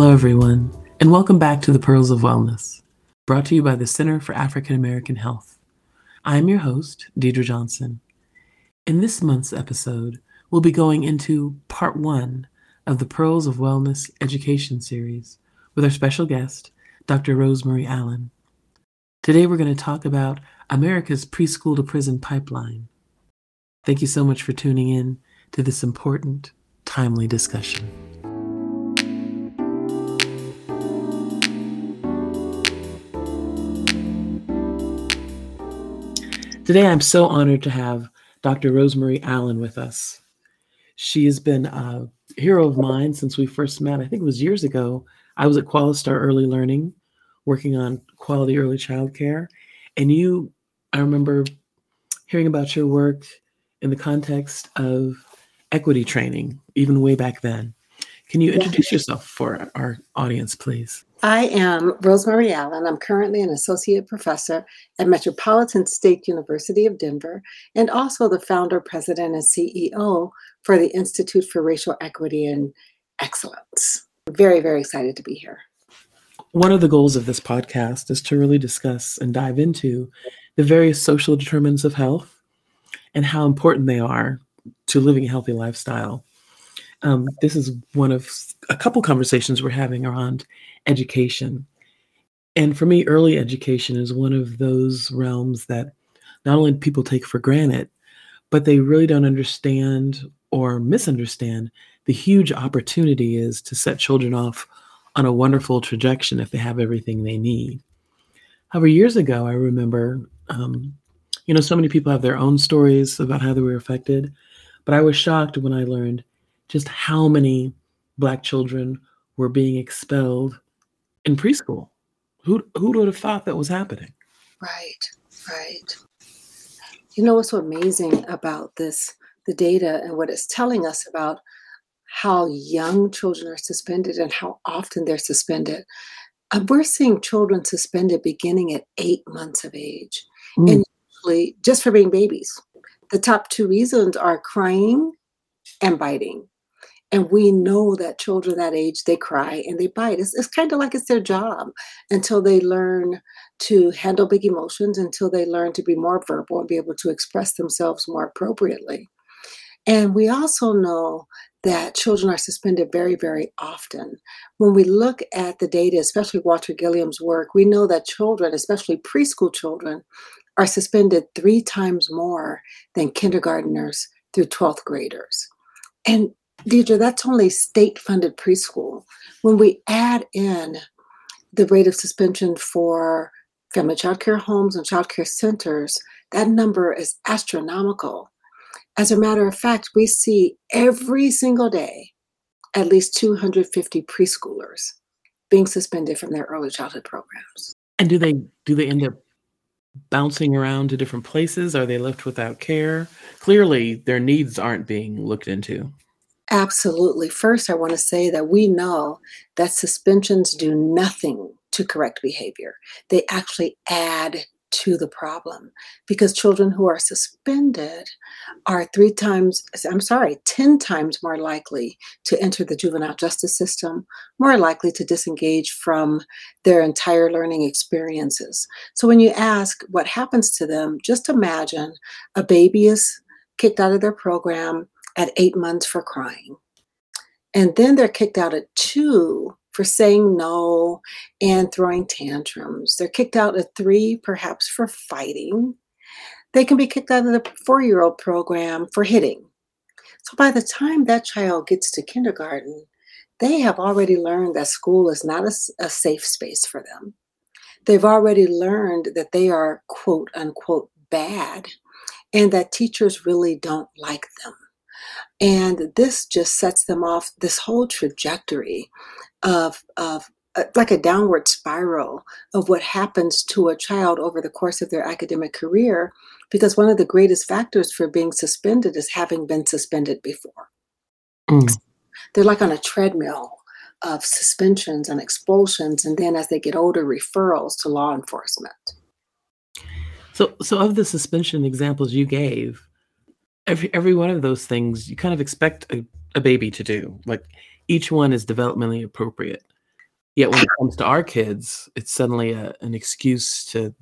Hello, everyone, and welcome back to the Pearls of Wellness, brought to you by the Center for African American Health. I'm your host, Deidre Johnson. In this month's episode, we'll be going into part one of the Pearls of Wellness education series with our special guest, Dr. Rosemarie Allen. Today, we're going to talk about America's preschool to prison pipeline. Thank you so much for tuning in to this important, timely discussion. Today, I'm so honored to have Dr. Rosemarie Allen with us. She has been a hero of mine since we first met. I think it was years ago. I was at Qualistar Early Learning working on quality early childcare. And you, I remember hearing about your work in the context of equity training, even way back then. Can you introduce yourself for our audience, please? I am Rosemarie Allen. I'm currently an associate professor at Metropolitan State University of Denver and also the founder, president, and CEO for the Institute for Racial Equity and Excellence. Very, very excited to be here. One of the goals of this podcast is to really discuss and dive into the various social determinants of health and how important they are to living a healthy lifestyle. Um, this is one of a couple conversations we're having around education. And for me, early education is one of those realms that not only people take for granted, but they really don't understand or misunderstand the huge opportunity is to set children off on a wonderful trajectory if they have everything they need. However, years ago, I remember, um, you know, so many people have their own stories about how they were affected, but I was shocked when I learned just how many Black children were being expelled in preschool. Who who would have thought that was happening? Right, right. You know what's so amazing about this, the data and what it's telling us about how young children are suspended and how often they're suspended. Uh, we're seeing children suspended beginning at eight months of age, mm. and usually just for being babies. The top two reasons are crying and biting. And we know that children that age, they cry and they bite. It's, it's kind of like it's their job until they learn to handle big emotions, until they learn to be more verbal and be able to express themselves more appropriately. And we also know that children are suspended very, very often. When we look at the data, especially Walter Gilliam's work, we know that children, especially preschool children, are suspended three times more than kindergarteners through 12th graders. And Deidre, that's only state funded preschool. When we add in the rate of suspension for family child care homes and child care centers, that number is astronomical. As a matter of fact, we see every single day at least 250 preschoolers being suspended from their early childhood programs. And do they do they end up bouncing around to different places? Are they left without care? Clearly, their needs aren't being looked into. Absolutely. First, I want to say that we know that suspensions do nothing to correct behavior. They actually add to the problem because children who are suspended are three times, I'm sorry, 10 times more likely to enter the juvenile justice system, more likely to disengage from their entire learning experiences. So when you ask what happens to them, just imagine a baby is kicked out of their program at eight months for crying. And then they're kicked out at two for saying no and throwing tantrums. They're kicked out at three, perhaps for fighting. They can be kicked out of the four year old program for hitting. So by the time that child gets to kindergarten, they have already learned that school is not a, a safe space for them. They've already learned that they are quote unquote bad and that teachers really don't like them. And this just sets them off this whole trajectory of, of uh, like a downward spiral of what happens to a child over the course of their academic career. Because one of the greatest factors for being suspended is having been suspended before. Mm. They're like on a treadmill of suspensions and expulsions, and then as they get older, referrals to law enforcement. So, so of the suspension examples you gave, every every one of those things you kind of expect a, a baby to do. Like each one is developmentally appropriate. Yet when it comes to our kids, it's suddenly a, an excuse to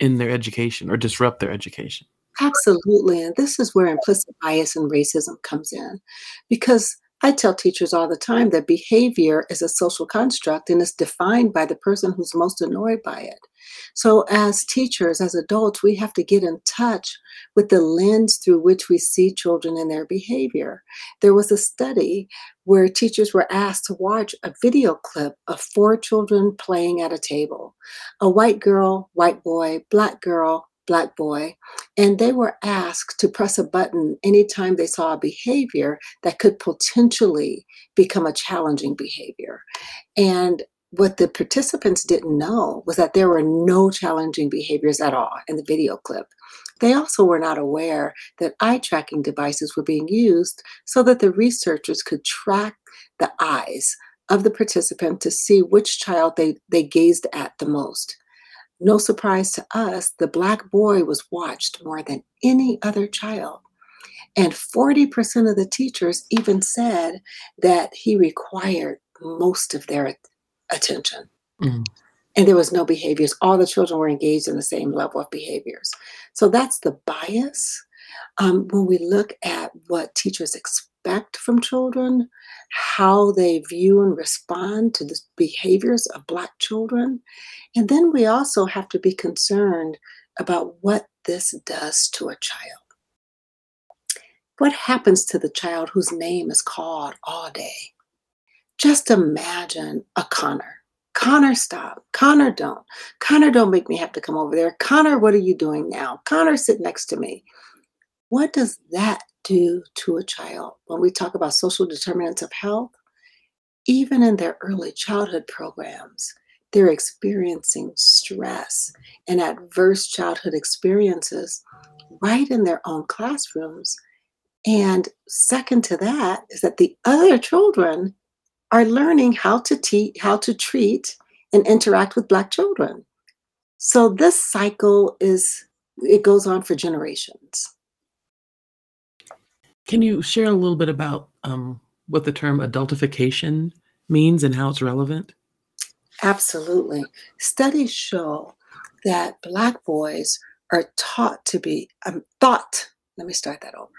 end their education or disrupt their education. Absolutely. And this is where implicit bias and racism comes in. Because I tell teachers all the time that behavior is a social construct and is defined by the person who's most annoyed by it. So, as teachers, as adults, we have to get in touch with the lens through which we see children and their behavior. There was a study where teachers were asked to watch a video clip of four children playing at a table a white girl, white boy, black girl, black boy, and they were asked to press a button anytime they saw a behavior that could potentially become a challenging behavior. And what the participants didn't know was that there were no challenging behaviors at all in the video clip. They also were not aware that eye tracking devices were being used so that the researchers could track the eyes of the participant to see which child they, they gazed at the most. No surprise to us, the Black boy was watched more than any other child. And 40% of the teachers even said that he required most of their attention. Mm. And there was no behaviors. All the children were engaged in the same level of behaviors. So that's the bias. Um, when we look at what teachers expect from children, how they view and respond to the behaviors of Black children. And then we also have to be concerned about what this does to a child. What happens to the child whose name is called all day? Just imagine a Connor. Connor, stop. Connor, don't. Connor, don't make me have to come over there. Connor, what are you doing now? Connor, sit next to me. What does that do to a child when we talk about social determinants of health? Even in their early childhood programs, they're experiencing stress and adverse childhood experiences right in their own classrooms. And second to that is that the other children are learning how to teach, how to treat and interact with Black children. So this cycle is, it goes on for generations. Can you share a little bit about um, what the term adultification means and how it's relevant? Absolutely. Studies show that Black boys are taught to be, um, thought, let me start that over.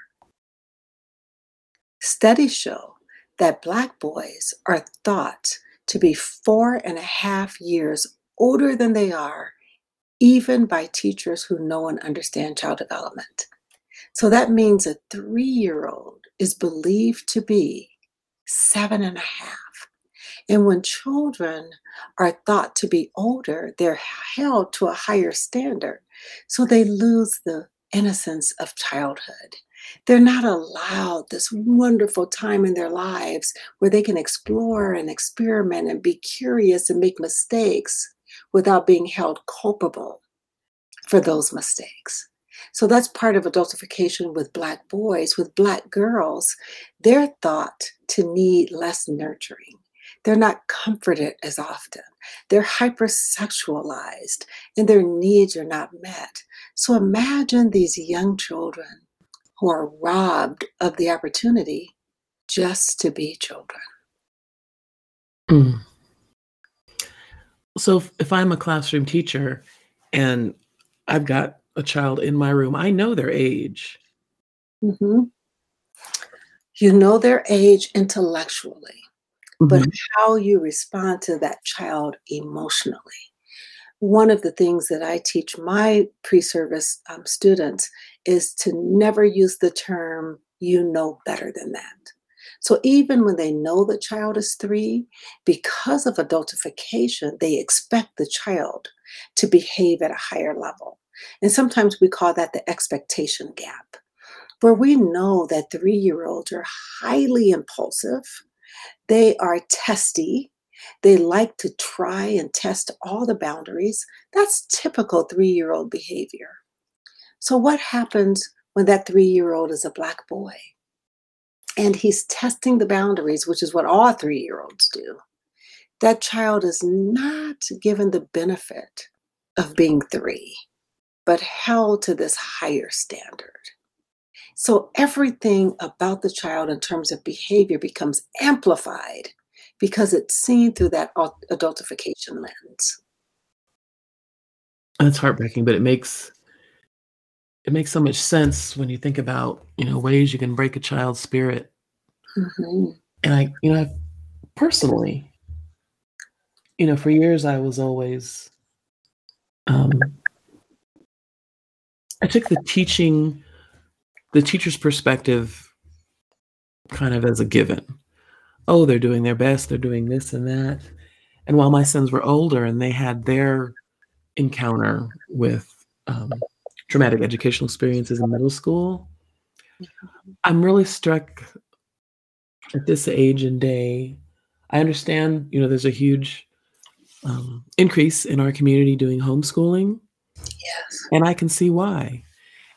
Studies show that Black boys are thought to be four and a half years older than they are, even by teachers who know and understand child development. So that means a three year old is believed to be seven and a half. And when children are thought to be older, they're held to a higher standard. So they lose the innocence of childhood. They're not allowed this wonderful time in their lives where they can explore and experiment and be curious and make mistakes without being held culpable for those mistakes. So that's part of adultification with Black boys. With Black girls, they're thought to need less nurturing. They're not comforted as often. They're hypersexualized and their needs are not met. So imagine these young children who are robbed of the opportunity just to be children. Mm. So if, if I'm a classroom teacher and I've got a child in my room, I know their age. Mm-hmm. You know their age intellectually, mm-hmm. but how you respond to that child emotionally. One of the things that I teach my pre service um, students is to never use the term, you know better than that. So even when they know the child is three, because of adultification, they expect the child to behave at a higher level. And sometimes we call that the expectation gap, where we know that three year olds are highly impulsive, they are testy, they like to try and test all the boundaries. That's typical three year old behavior. So, what happens when that three year old is a Black boy? And he's testing the boundaries, which is what all three year olds do. That child is not given the benefit of being three but held to this higher standard. So everything about the child in terms of behavior becomes amplified because it's seen through that adultification lens. That's heartbreaking, but it makes it makes so much sense when you think about, you know, ways you can break a child's spirit. hmm And I, you know, I personally, you know, for years I was always um I took the teaching the teacher's perspective kind of as a given. Oh, they're doing their best, they're doing this and that. And while my sons were older and they had their encounter with um, traumatic educational experiences in middle school, I'm really struck at this age and day. I understand, you know, there's a huge um, increase in our community doing homeschooling, Yes. and I can see why.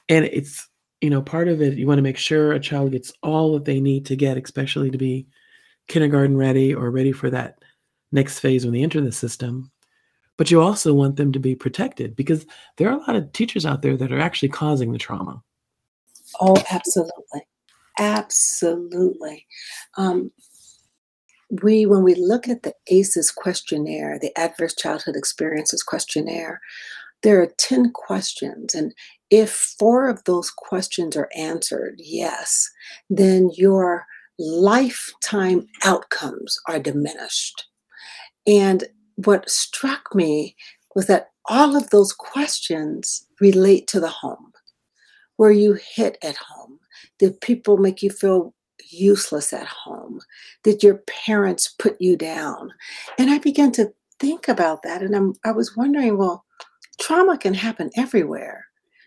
And it's, you know, part of it, you want to make sure a child gets all that they need to get, especially to be kindergarten ready or ready for that next phase when they enter the system. But you also want them to be protected because there are a lot of teachers out there that are actually causing the trauma. Oh, absolutely. Absolutely. Um, we, when we look at the ACEs questionnaire, the Adverse Childhood Experiences questionnaire, there are 10 questions. And if four of those questions are answered yes, then your lifetime outcomes are diminished. And what struck me was that all of those questions relate to the home. Where you hit at home? Did people make you feel useless at home? Did your parents put you down? And I began to think about that and I'm, I was wondering, well, trauma can happen everywhere,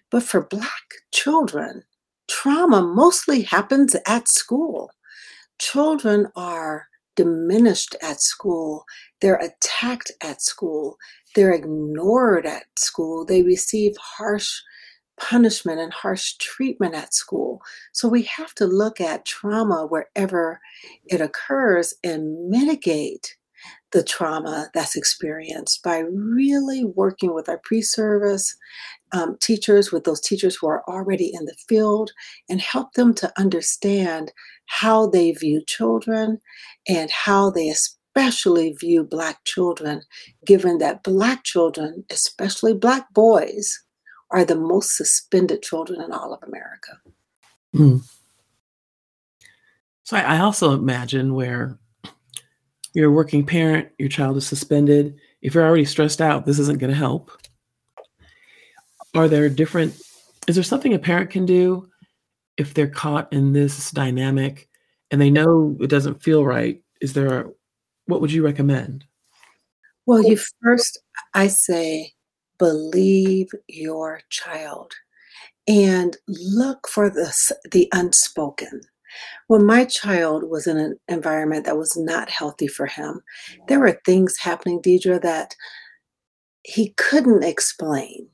but for Black children, trauma mostly happens at school. Children are diminished at school, they're attacked at school, they're ignored at school, they receive harsh punishment and harsh treatment at school. So we have to look at trauma wherever it occurs and mitigate the trauma that's experienced by really working with our pre service um, teachers, with those teachers who are already in the field, and help them to understand how they view children and how they especially view Black children, given that Black children, especially Black boys, are the most suspended children in all of America. Mm. So I, I also imagine where you're a working parent, your child is suspended. If you're already stressed out, this isn't going to help. Are there different, is there something a parent can do if they're caught in this dynamic and they know it doesn't feel right? Is there, a, what would you recommend? Well, you first, I say, believe your child and look for the, the unspoken. When my child was in an environment that was not healthy for him, there were things happening, Deidre, that he couldn't explain.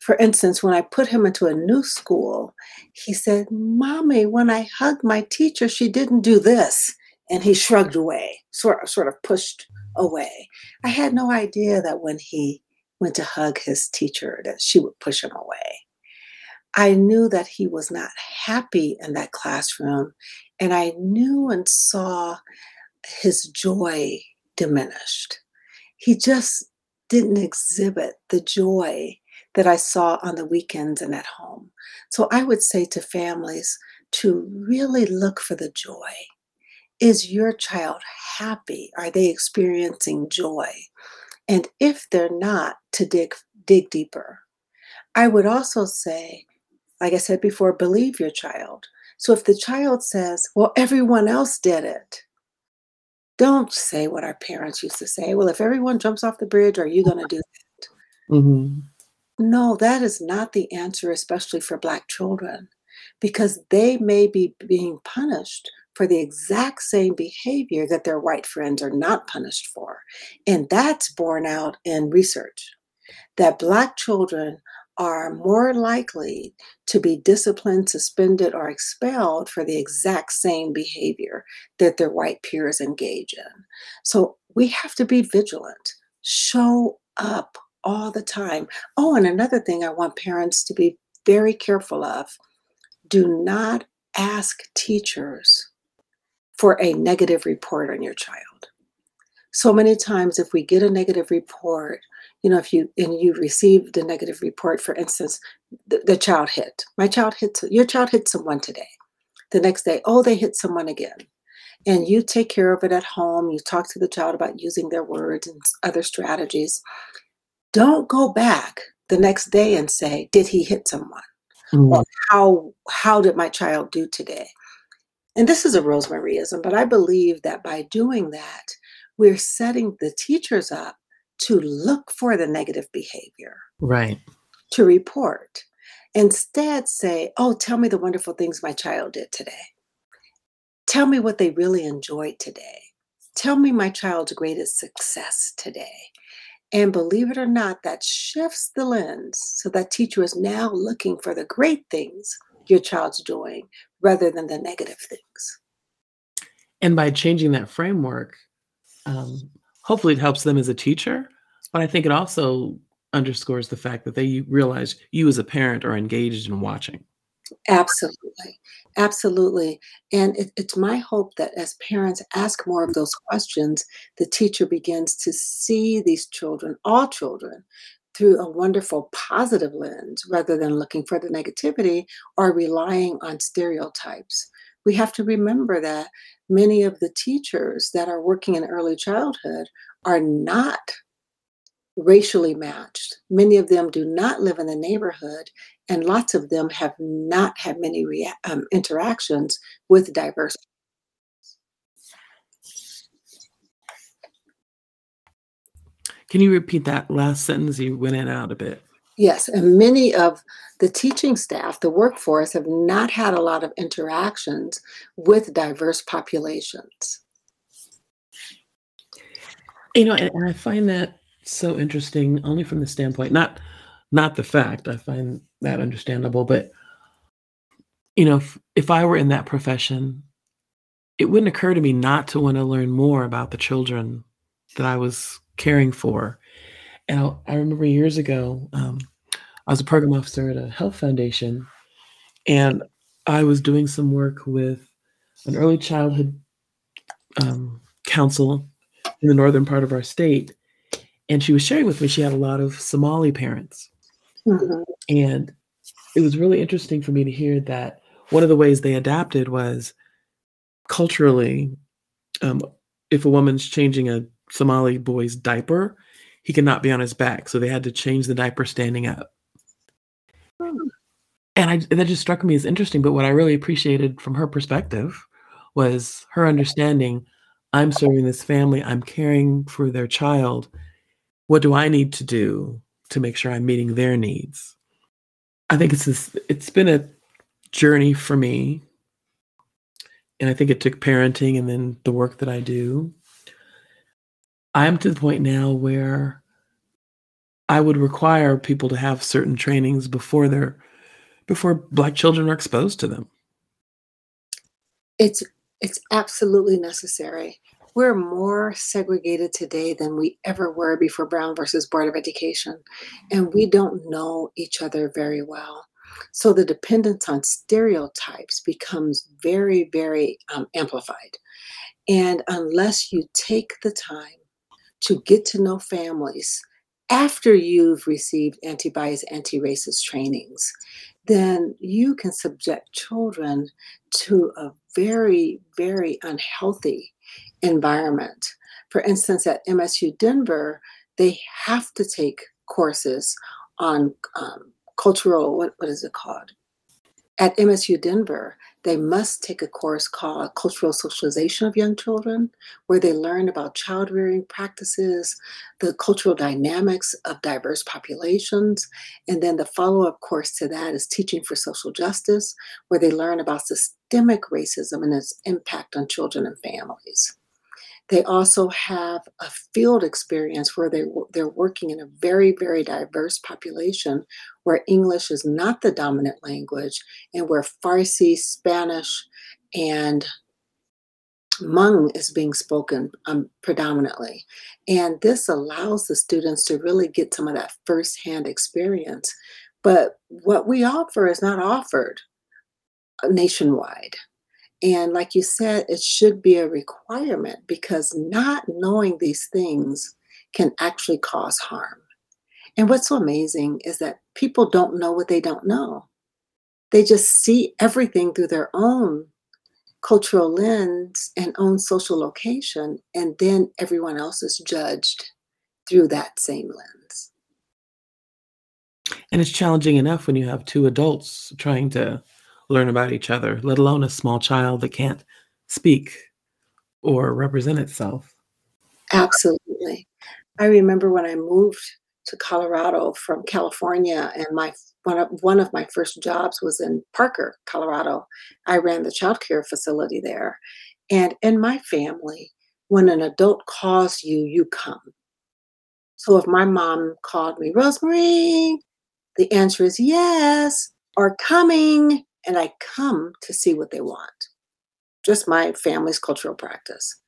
For instance, when I put him into a new school, he said, Mommy, when I hugged my teacher, she didn't do this. And he shrugged away, sort of, sort of pushed away. I had no idea that when he went to hug his teacher, that she would push him away. I knew that he was not happy in that classroom, and I knew and saw his joy diminished. He just didn't exhibit the joy that I saw on the weekends and at home. So I would say to families to really look for the joy. Is your child happy? Are they experiencing joy? And if they're not, to dig dig deeper. I would also say, like I said before, believe your child. So if the child says, well, everyone else did it, don't say what our parents used to say. Well, if everyone jumps off the bridge, are you going to do that? Mm-hmm. No, that is not the answer, especially for Black children, because they may be being punished for the exact same behavior that their white friends are not punished for. And that's borne out in research that Black children are more likely to be disciplined, suspended, or expelled for the exact same behavior that their white peers engage in. So we have to be vigilant, show up all the time. Oh, and another thing I want parents to be very careful of do not ask teachers for a negative report on your child. So many times, if we get a negative report, you know, if you and you received a negative report, for instance, the, the child hit, my child hit, your child hit someone today. The next day, oh, they hit someone again. And you take care of it at home. You talk to the child about using their words and other strategies. Don't go back the next day and say, did he hit someone? Mm. Or how how did my child do today? And this is a Rosemaryism, but I believe that by doing that, we're setting the teachers up to look for the negative behavior. Right. To report. Instead, say, oh, tell me the wonderful things my child did today. Tell me what they really enjoyed today. Tell me my child's greatest success today. And believe it or not, that shifts the lens so that teacher is now looking for the great things your child's doing rather than the negative things. And by changing that framework, um, hopefully it helps them as a teacher, but I think it also underscores the fact that they realize you as a parent are engaged in watching. Absolutely. Absolutely. And it, it's my hope that as parents ask more of those questions, the teacher begins to see these children, all children, through a wonderful positive lens rather than looking for the negativity or relying on stereotypes. We have to remember that many of the teachers that are working in early childhood are not racially matched. Many of them do not live in the neighborhood, and lots of them have not had many rea- um, interactions with diverse. Can you repeat that last sentence? You went in out a bit. Yes, and many of the teaching staff, the workforce, have not had a lot of interactions with diverse populations. You know, and, I find that so interesting only from the standpoint, not not the fact. I find that understandable, but you know, if, if I were in that profession, it wouldn't occur to me not to want to learn more about the children that I was caring for. And I, I remember years ago, um, I was a program officer at a health foundation, and I was doing some work with an early childhood um, council in the northern part of our state. And she was sharing with me, she had a lot of Somali parents. Mm-hmm. And it was really interesting for me to hear that one of the ways they adapted was culturally, um, if a woman's changing a Somali boy's diaper, he cannot be on his back. So they had to change the diaper standing up. Hmm. And I, that just struck me as interesting. But what I really appreciated from her perspective was her understanding I'm serving this family, I'm caring for their child. What do I need to do to make sure I'm meeting their needs? I think it's this, it's been a journey for me. And I think it took parenting and then the work that I do I'm to the point now where I would require people to have certain trainings before they're before black children are exposed to them. It's it's absolutely necessary. We're more segregated today than we ever were before Brown versus Board of Education, and we don't know each other very well. So the dependence on stereotypes becomes very, very um, amplified. And unless you take the time to get to know families after you've received anti-bias, anti-racist trainings, then you can subject children to a very, very unhealthy environment. For instance, at MSU Denver, they have to take courses on um, cultural, what, what is it called? At MSU Denver, they must take a course called Cultural Socialization of Young Children, where they learn about child rearing practices, the cultural dynamics of diverse populations. And then the follow up course to that is Teaching for Social Justice, where they learn about systemic racism and its impact on children and families. They also have a field experience where they, they're working in a very, very diverse population where English is not the dominant language and where Farsi, Spanish, and Hmong is being spoken um, predominantly. And this allows the students to really get some of that firsthand experience. But what we offer is not offered nationwide. And like you said, it should be a requirement because not knowing these things can actually cause harm. And what's so amazing is that people don't know what they don't know. They just see everything through their own cultural lens and own social location, and then everyone else is judged through that same lens. And it's challenging enough when you have two adults trying to learn about each other, let alone a small child that can't speak or represent itself. Absolutely. I remember when I moved to Colorado from California, and my one of, one of my first jobs was in Parker, Colorado. I ran the child care facility there. And in my family, when an adult calls you, you come. So if my mom called me, Rosemarie, the answer is yes, or coming, and I come to see what they want. Just my family's cultural practice.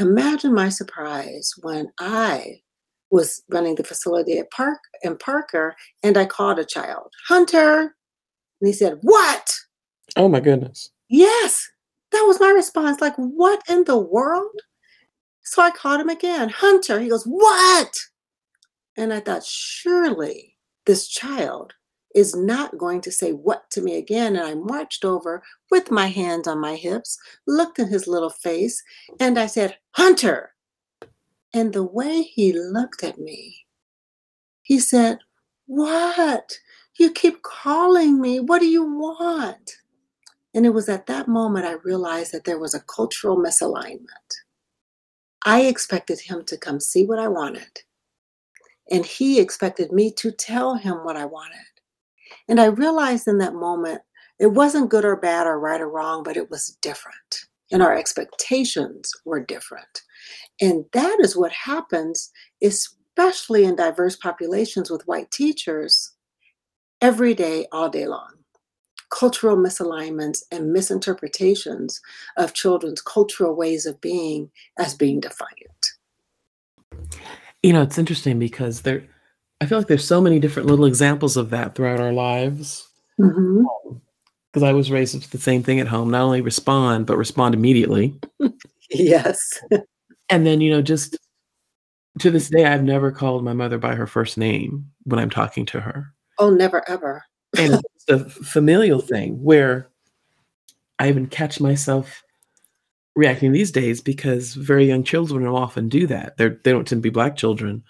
Imagine my surprise when I was running the facility at Park in Parker, and I called a child, Hunter, and he said, "What?" Oh my goodness. Yes, that was my response. Like, what in the world? So I called him again, Hunter. He goes, What? And I thought, surely this child is not going to say what to me again. And I marched over with my hands on my hips, looked in his little face, and I said, Hunter. And the way he looked at me, he said, What? You keep calling me. What do you want? And it was at that moment I realized that there was a cultural misalignment. I expected him to come see what I wanted, and he expected me to tell him what I wanted. And I realized in that moment it wasn't good or bad or right or wrong, but it was different. And our expectations were different. And that is what happens, especially in diverse populations with white teachers, every day, all day long. Cultural misalignments and misinterpretations of children's cultural ways of being as being defiant. You know, it's interesting because there, I feel like there's so many different little examples of that throughout our lives. Because Mm-hmm. I was raised with the same thing at home, not only respond, but respond immediately. Yes. And then, you know, just to this day, I've never called my mother by her first name when I'm talking to her. Oh, never ever. And it's a familial thing where I even catch myself reacting these days because very young children will often do that. They're, they don't tend to be black children,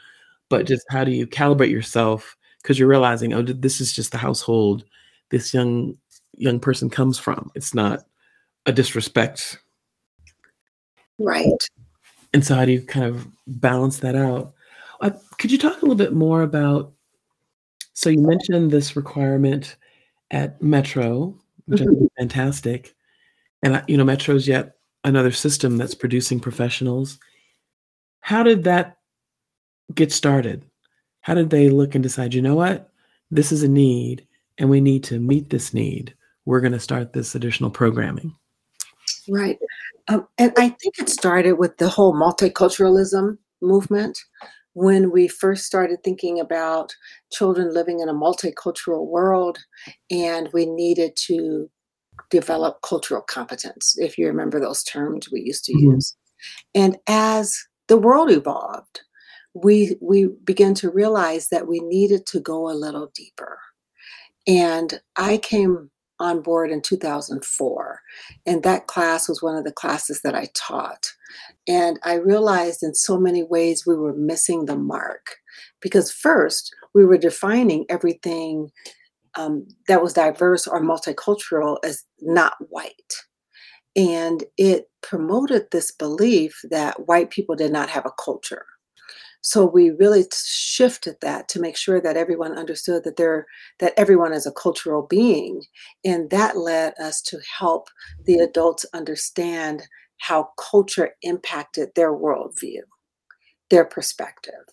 but just how do you calibrate yourself because you're realizing, oh, this is just the household this young young person comes from. It's not a disrespect. Right. And so, how do you kind of balance that out? Uh, could you talk a little bit more about? So, you mentioned this requirement at Metro, which I think Mhm. is fantastic. And, I- you know, Metro is yet another system that's producing professionals. How did that get started? How did they look and decide, you know what? This is a need, and we need to meet this need. We're going to start this additional programming. Right. Um, and I think it started with the whole multiculturalism movement when we first started thinking about children living in a multicultural world and we needed to develop cultural competence, if you remember those terms we used to Mhm. use. And as the world evolved, we we began to realize that we needed to go a little deeper. And I came on board in 2004, and that class was one of the classes that I taught. And I realized in so many ways we were missing the mark because first we were defining everything um, that was diverse or multicultural as not white. And it promoted this belief that white people did not have a culture. So we really shifted that to make sure that everyone understood that they're that everyone is a cultural being, and that led us to help the adults understand how culture impacted their worldview, their perspective.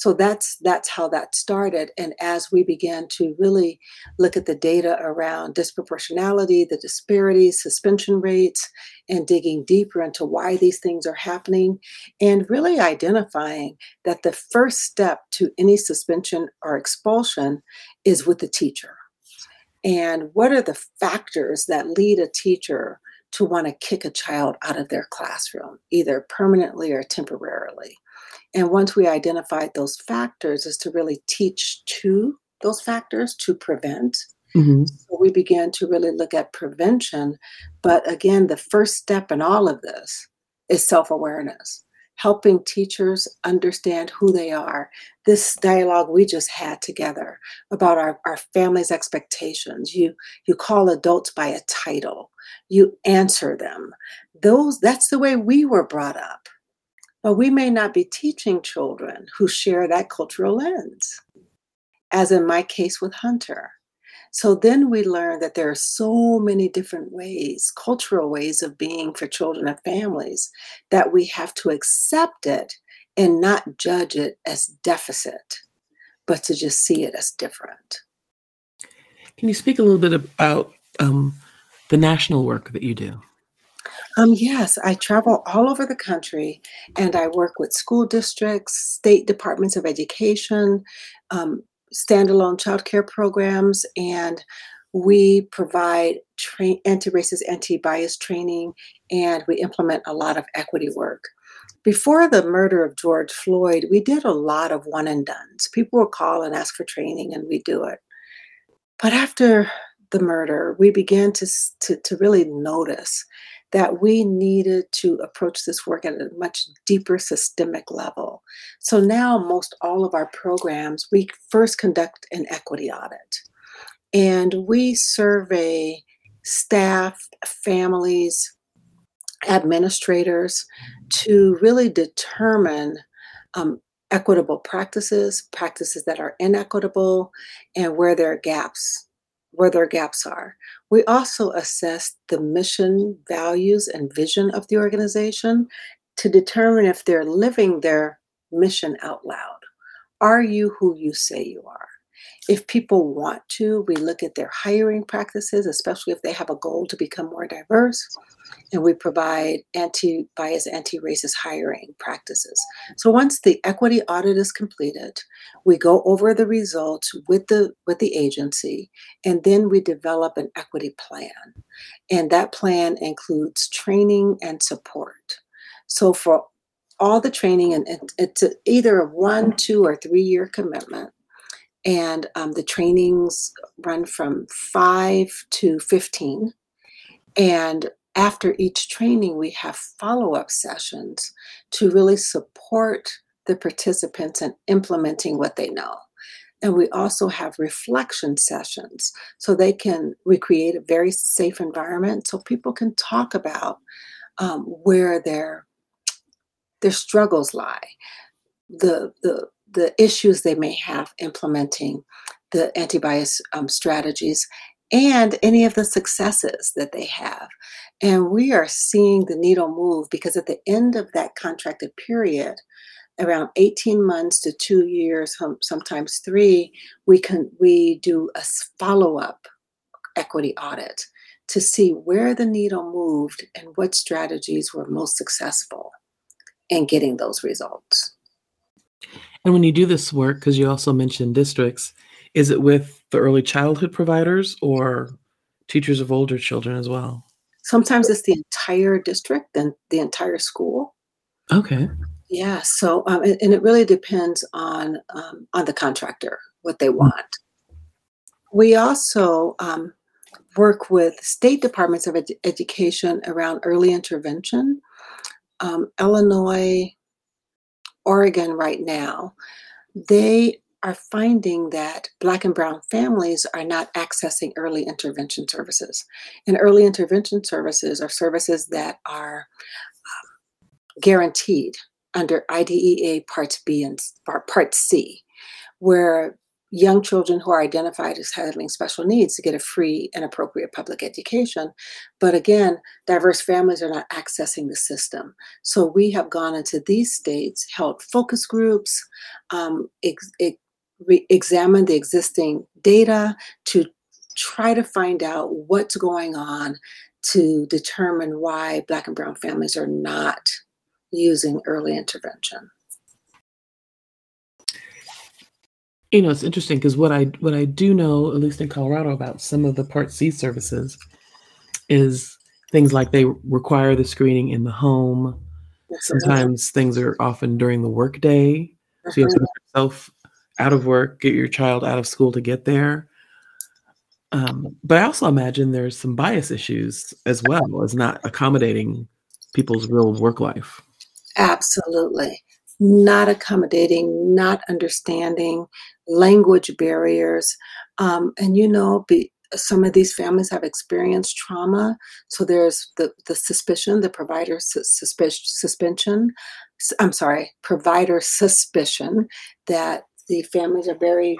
So that's that's how that started. And as we began to really look at the data around disproportionality, the disparities, suspension rates, and digging deeper into why these things are happening, and really identifying that the first step to any suspension or expulsion is with the teacher. And what are the factors that lead a teacher to want to kick a child out of their classroom, either permanently or temporarily. And once we identified those factors, is to really teach to those factors to prevent. hmm So we began to really look at prevention. But again, the first step in all of this is self awareness, helping teachers understand who they are. This dialogue we just had together about our, our family's expectations. You you call adults by a title, you answer them. Those that's the way we were brought up. But we may not be teaching children who share that cultural lens, as in my case with Hunter. So then we learn that there are so many different ways, cultural ways of being for children and families, that we have to accept it and not judge it as deficit, but to just see it as different. Can you speak a little bit about um, the national work that you do? Um, yes, I travel all over the country and I work with school districts, state departments of education, um, standalone childcare programs, and we provide tra- anti-racist, anti-bias training, and we implement a lot of equity work. Before the murder of George Floyd, we did a lot of one and dones. People would call and ask for training, and we do it. But after the murder, we began to, to, to really notice that we needed to approach this work at a much deeper systemic level. So now, most all of our programs, we first conduct an equity audit and we survey staff, families, administrators to really determine um, equitable practices, practices that are inequitable, and where there are gaps, where their gaps are. We also assess the mission, values, and vision of the organization to determine if they're living their mission out loud. Are you who you say you are? If people want to, we look at their hiring practices, especially if they have a goal to become more diverse, and we provide anti bias, anti racist hiring practices. So once the equity audit is completed, we go over the results with the with the agency and then we develop an equity plan. And that plan includes training and support. So for all the training and it- it's either a one, two, or three year commitment and um, the trainings run from 5 to 15 and after each training we have follow-up sessions to really support the participants in implementing what they know. And we also have reflection sessions so they can recreate a very safe environment so people can talk about um, where their their struggles lie. The the the issues they may have implementing the anti-bias um, strategies and any of the successes that they have. And we are seeing the needle move because at the end of that contracted period around 18 months to two years sometimes three we can we do a follow-up equity audit to see where the needle moved and what strategies were most successful in getting those results And when you do this work, because you also mentioned districts, is it with the early childhood providers or teachers of older children as well? Sometimes it's the entire district and the entire school. Okay. Yeah, so um, and, and it really depends on um, on the contractor what they want. We also um, work with state departments of ed- education around early intervention. Um, Illinois, Oregon, right now, they are finding that Black and Brown families are not accessing early intervention services. And early intervention services are services that are um, guaranteed under IDEA Parts B and Part Part C, where young children who are identified as having special needs to get a free and appropriate public education. But again, diverse families are not accessing the system. So we have gone into these states, held focus groups, um, ex- re- examined the existing data to try to find out what's going on to determine why Black and Brown families are not using early intervention. You know, it's interesting because what I what I do know, at least in Colorado, about some of the Part C services is things like they require the screening in the home. Absolutely. Sometimes things are often during the workday. So you have to put yourself out of work, get your child out of school to get there. Um, but I also imagine there's some bias issues as well as not accommodating people's real work life. Absolutely. Not accommodating, not understanding, language barriers. Um, and you know, be, some of these families have experienced trauma. So there's the, the suspicion, the provider sus- suspicion, suspension. I'm sorry, provider suspicion that the families are very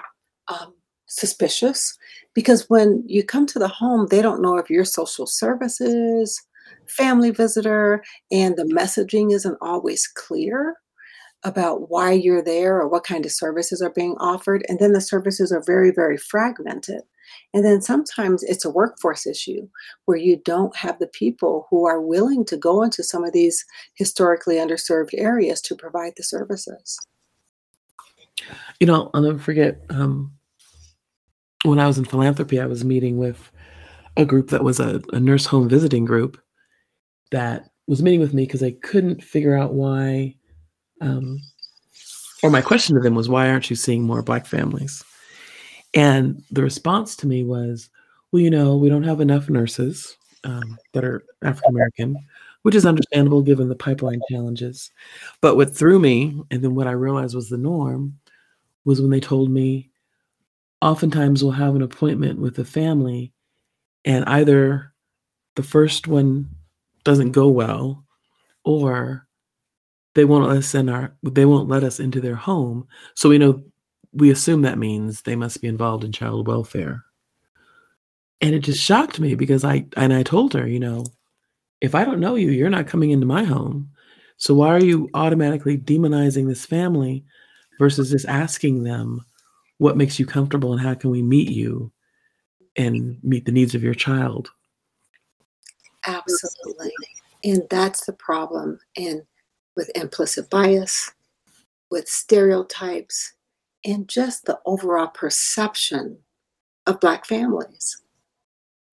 um, suspicious because when you come to the home, they don't know if you're social services, family visitor, and the messaging isn't always clear about why you're there or what kind of services are being offered. And then the services are very, very fragmented. And then sometimes it's a workforce issue where you don't have the people who are willing to go into some of these historically underserved areas to provide the services. You know, I'll never forget um, when I was in philanthropy, I was meeting with a group that was a, a nurse home visiting group that was meeting with me because they couldn't figure out why, um, or my question to them was, why aren't you seeing more Black families? And the response to me was, well, you know, we don't have enough nurses um, that are African American, which is understandable given the pipeline challenges. But what threw me, and then what I realized was the norm, was when they told me, oftentimes we'll have an appointment with a family, and either the first one doesn't go well, or they won't let us in our they won't let us into their home. So we know we assume that means they must be involved in child welfare. And it just shocked me because I and I told her, you know, if I don't know you, you're not coming into my home. So why are you automatically demonizing this family versus just asking them what makes you comfortable and how can we meet you and meet the needs of your child? Absolutely. And that's the problem. And with implicit bias, with stereotypes, and just the overall perception of Black families.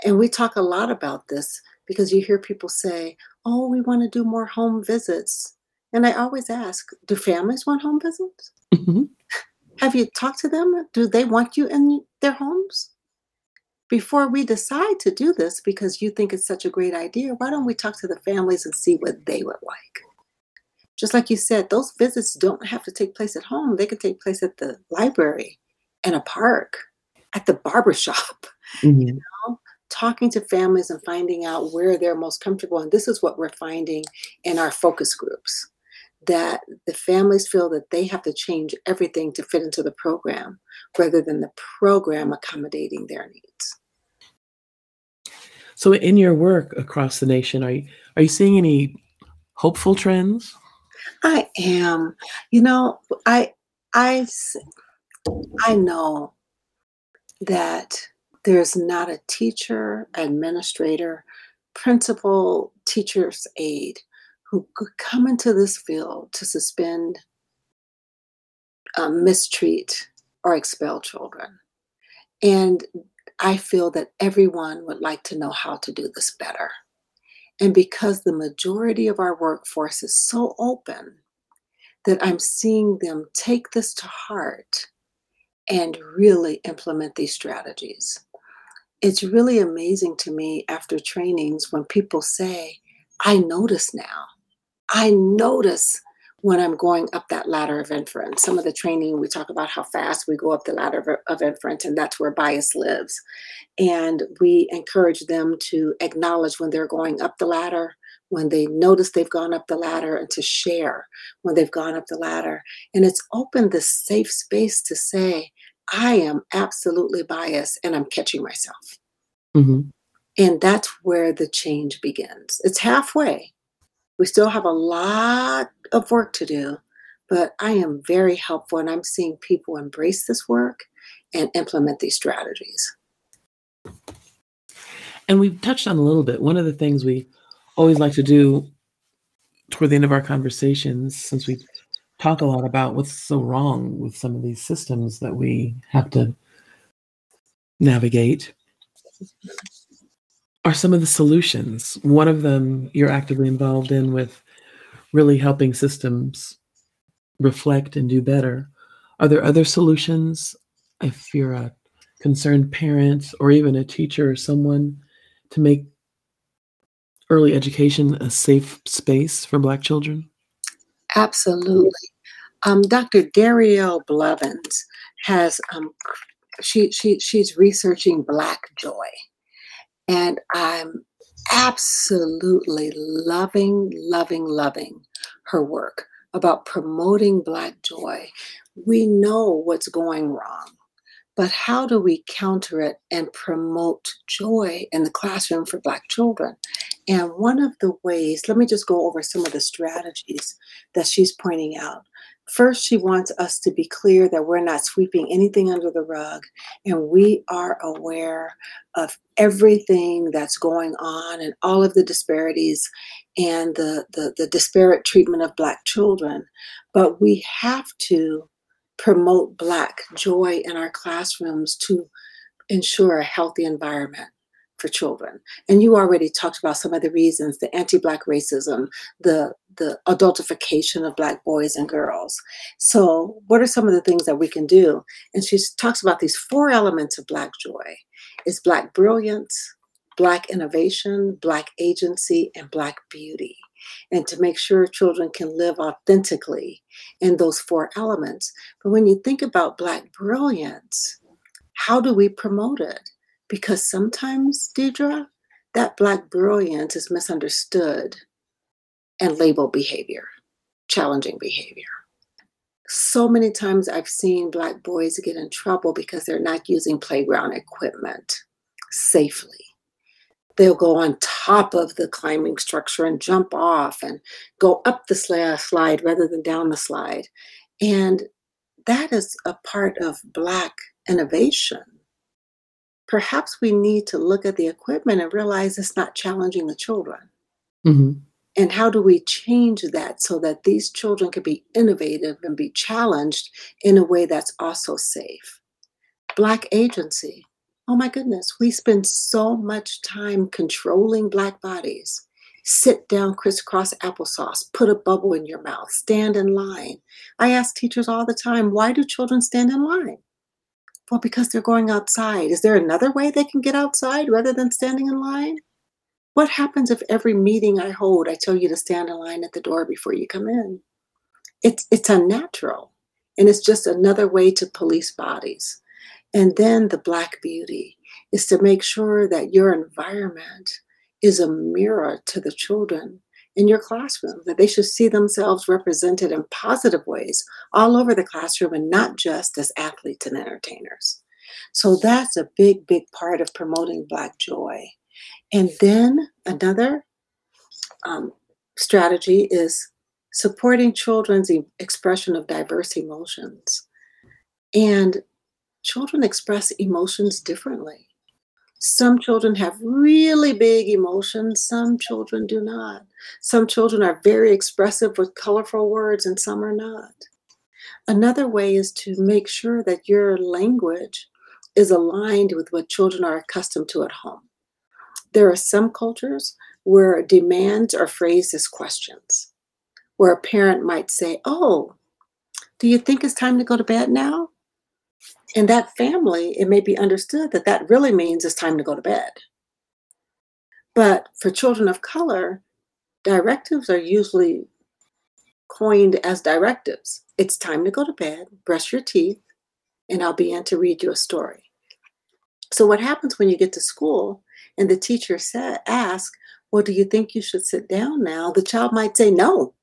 And we talk a lot about this because you hear people say, oh, we want to do more home visits. And I always ask, do families want home visits? Mhm. Have you talked to them? Do they want you in their homes? Before we decide to do this, because you think it's such a great idea, why don't we talk to the families and see what they would like? Just like you said, those visits don't have to take place at home. They can take place at the library, in a park, at the barber shop. Mhm. You know, talking to families and finding out where they're most comfortable. And this is what we're finding in our focus groups that the families feel that they have to change everything to fit into the program rather than the program accommodating their needs. So in your work across the nation, are you are you seeing any hopeful trends? I am, you know, I I I know that there's not a teacher, administrator, principal, teacher's aide who could come into this field to suspend, um, mistreat, or expel children. And I feel that everyone would like to know how to do this better. And because the majority of our workforce is so open, that I'm seeing them take this to heart and really implement these strategies. It's really amazing to me after trainings when people say, I notice now. I notice when I'm going up that ladder of inference. Some of the training, we talk about how fast we go up the ladder of, of inference, and that's where bias lives. And we encourage them to acknowledge when they're going up the ladder, when they notice they've gone up the ladder, and to share when they've gone up the ladder. And it's opened this safe space to say, I am absolutely biased and I'm catching myself. Mhm. And that's where the change begins. It's halfway. We still have a lot of work to do, but I am very helpful and I'm seeing people embrace this work and implement these strategies. And we've touched on a little bit. One of the things we always like to do toward the end of our conversations, since we talk a lot about what's so wrong with some of these systems that we have to navigate, are some of the solutions? One of them you're actively involved in with really helping systems reflect and do better. Are there other solutions if you're a concerned parent or even a teacher or someone to make early education a safe space for Black children? Absolutely. Um, Dr. Darielle Blevins has um, she she she's researching Black joy, and I'm absolutely loving, loving, loving her work about promoting Black joy. We know what's going wrong but how do we counter it and promote joy in the classroom for Black children? And one of the ways, let me just go over some of the strategies that she's pointing out. First, she wants us to be clear that we're not sweeping anything under the rug and we are aware of everything that's going on and all of the disparities and the, the, the disparate treatment of Black children. But we have to promote Black joy in our classrooms to ensure a healthy environment for children. And you already talked about some of the reasons the anti Black racism, the, the adultification of Black boys and girls. So, what are some of the things that we can do? And she talks about these four elements of Black joy it's Black brilliance, Black innovation, Black agency, and Black beauty and to make sure children can live authentically in those four elements. But when you think about Black brilliance, how do we promote it? Because sometimes, Deidre, that Black brilliance is misunderstood and labeled behavior, challenging behavior. So many times I've seen Black boys get in trouble because they're not using playground equipment safely they'll go on top of the climbing structure and jump off and go up the slide rather than down the slide. And that is a part of Black innovation. Perhaps we need to look at the equipment and realize it's not challenging the children. Mm-hmm. And how do we change that so that these children can be innovative and be challenged in a way that's also safe? Black agency. Oh my goodness, we spend so much time controlling Black bodies. Sit down, crisscross applesauce, put a bubble in your mouth, stand in line. I ask teachers all the time, why do children stand in line? Well, because they're going outside. Is there another way they can get outside rather than standing in line? What happens if every meeting I hold, I tell you to stand in line at the door before you come in? It's, it's unnatural. And it's just another way to police bodies. And then the Black beauty is to make sure that your environment is a mirror to the children in your classroom, that they should see themselves represented in positive ways all over the classroom and not just as athletes and entertainers. So that's a big, big part of promoting Black joy. And then another um, strategy is supporting children's expression of diverse emotions. And children express emotions differently. Some children have really big emotions, some children do not. Some children are very expressive with colorful words, and some are not. Another way is to make sure that your language is aligned with what children are accustomed to at home. There are some cultures where demands are phrased as questions, where a parent might say, Oh, do you think it's time to go to bed now? In that family, it may be understood that that really means it's time to go to bed. But for children of color, directives are usually coined as directives. It's time to go to bed, brush your teeth, and I'll begin to read you a story. So, what happens when you get to school and the teacher said, ask, Well, do you think you should sit down now? The child might say, No,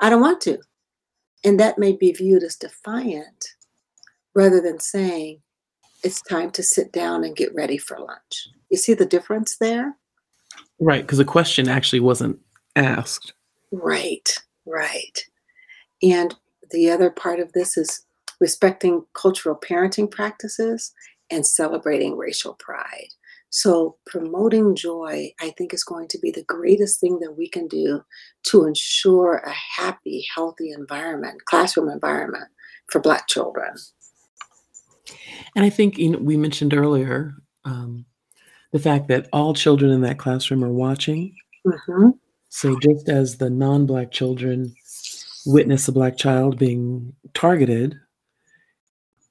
I don't want to. And that may be viewed as defiant rather than saying, it's time to sit down and get ready for lunch. You see the difference there? Right, because the question actually wasn't asked. Right, right. And the other part of this is respecting cultural parenting practices and celebrating racial pride. So, promoting joy, I think, is going to be the greatest thing that we can do to ensure a happy, healthy environment, classroom environment for Black children. And I think you know, we mentioned earlier um, the fact that all children in that classroom are watching. hmm So just as the non-black children witness a black child being targeted,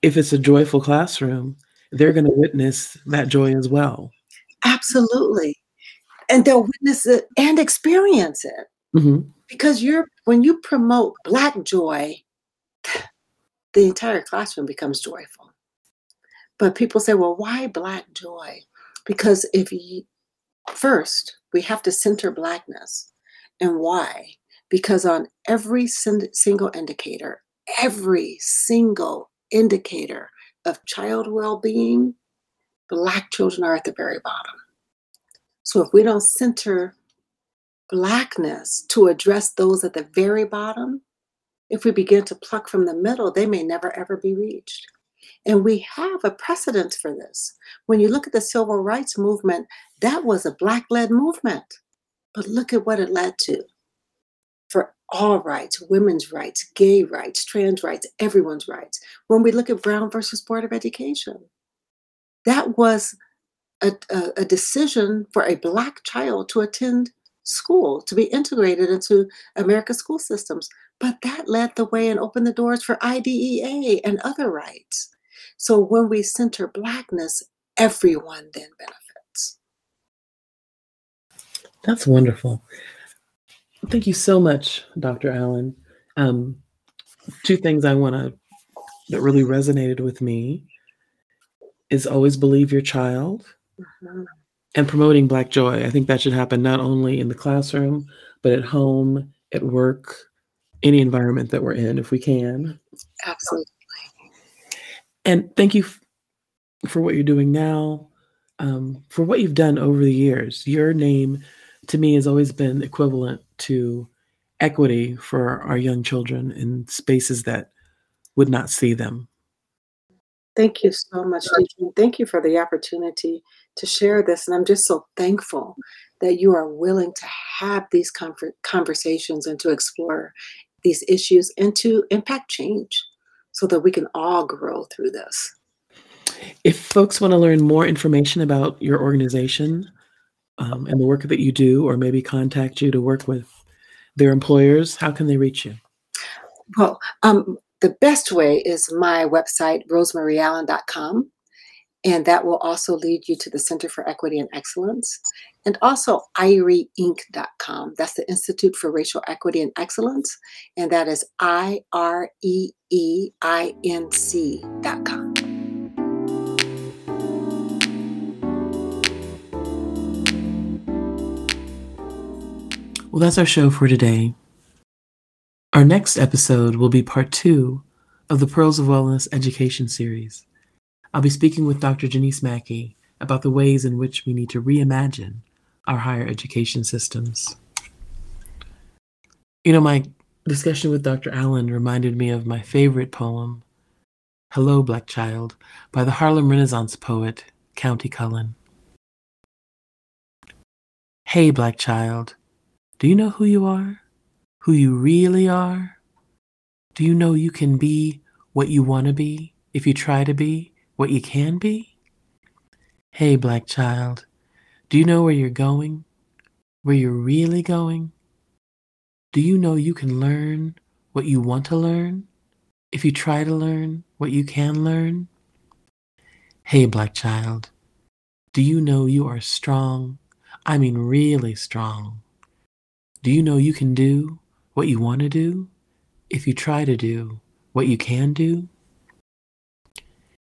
if it's a joyful classroom, they're going to witness that joy as well. Absolutely. And they'll witness it and experience it. hmm Because you're when you promote black joy, the entire classroom becomes joyful. But people say, well, why black joy? Because if you first we have to center blackness. And why? Because on every single indicator, every single indicator of child well-being, black children are at the very bottom. So if we don't center blackness to address those at the very bottom, if we begin to pluck from the middle, they may never ever be reached. And we have a precedent for this. When you look at the civil rights movement, that was a black led movement. But look at what it led to for all rights women's rights, gay rights, trans rights, everyone's rights. When we look at Brown versus Board of Education, that was a, a, a decision for a black child to attend school, to be integrated into America's school systems. But that led the way and opened the doors for IDEA and other rights. So when we center blackness, everyone then benefits. That's wonderful. Thank you so much, Dr. Allen. Um, two things I want to that really resonated with me is always believe your child Mhm. and promoting black joy. I think that should happen not only in the classroom, but at home, at work, any environment that we're in, if we can. Absolutely. And thank you f- for what you're doing now, um, for what you've done over the years. Your name, to me, has always been equivalent to equity for our young children in spaces that would not see them. Thank you so much, Deacon. Thank you for the opportunity to share this. And I'm just so thankful that you are willing to have these conver- conversations and to explore these issues and to impact change so that we can all grow through this. If folks want to learn more information about your organization um, and the work that you do, or maybe contact you to work with their employers, how can they reach you? Well, um, the best way is my website, rosemarieallen.com. And that will also lead you to the Center for Equity and Excellence. And also IREEINC.com. That's the Institute for Racial Equity and Excellence. And that is I R E E I N C.com. Well, that's our show for today. Our next episode will be part two of the Pearls of Wellness education series. I'll be speaking with Dr. Janice Mackey about the ways in which we need to reimagine our higher education systems. You know, my discussion with Dr. Allen reminded me of my favorite poem, Hello, Black Child, by the Harlem Renaissance poet, Countee Cullen. Hey, Black Child, do you know who you are? Who you really are? Do you know you can be what you want to be if you try to be what you can be? Hey, Black Child, do you know where you're going? Where you're really going? Do you know you can learn what you want to learn if you try to learn what you can learn? Hey, Black Child, do you know you are strong? I mean, really strong. Do you know you can do what you want to do if you try to do what you can do?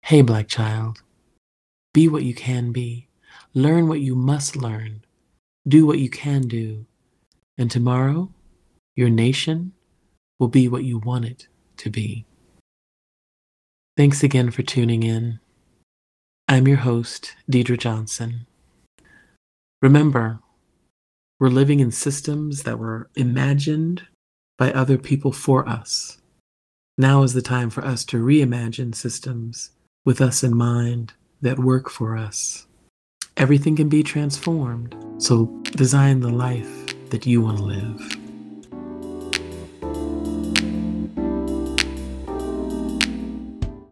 Hey, Black Child, be what you can be, learn what you must learn, do what you can do, and tomorrow your nation will be what you want it to be. Thanks again for tuning in. I'm your host, Deidre Johnson. Remember, we're living in systems that were imagined by other people for us. Now is the time for us to reimagine systems with us in mind that work for us. Everything can be transformed, so design the life that you want to live.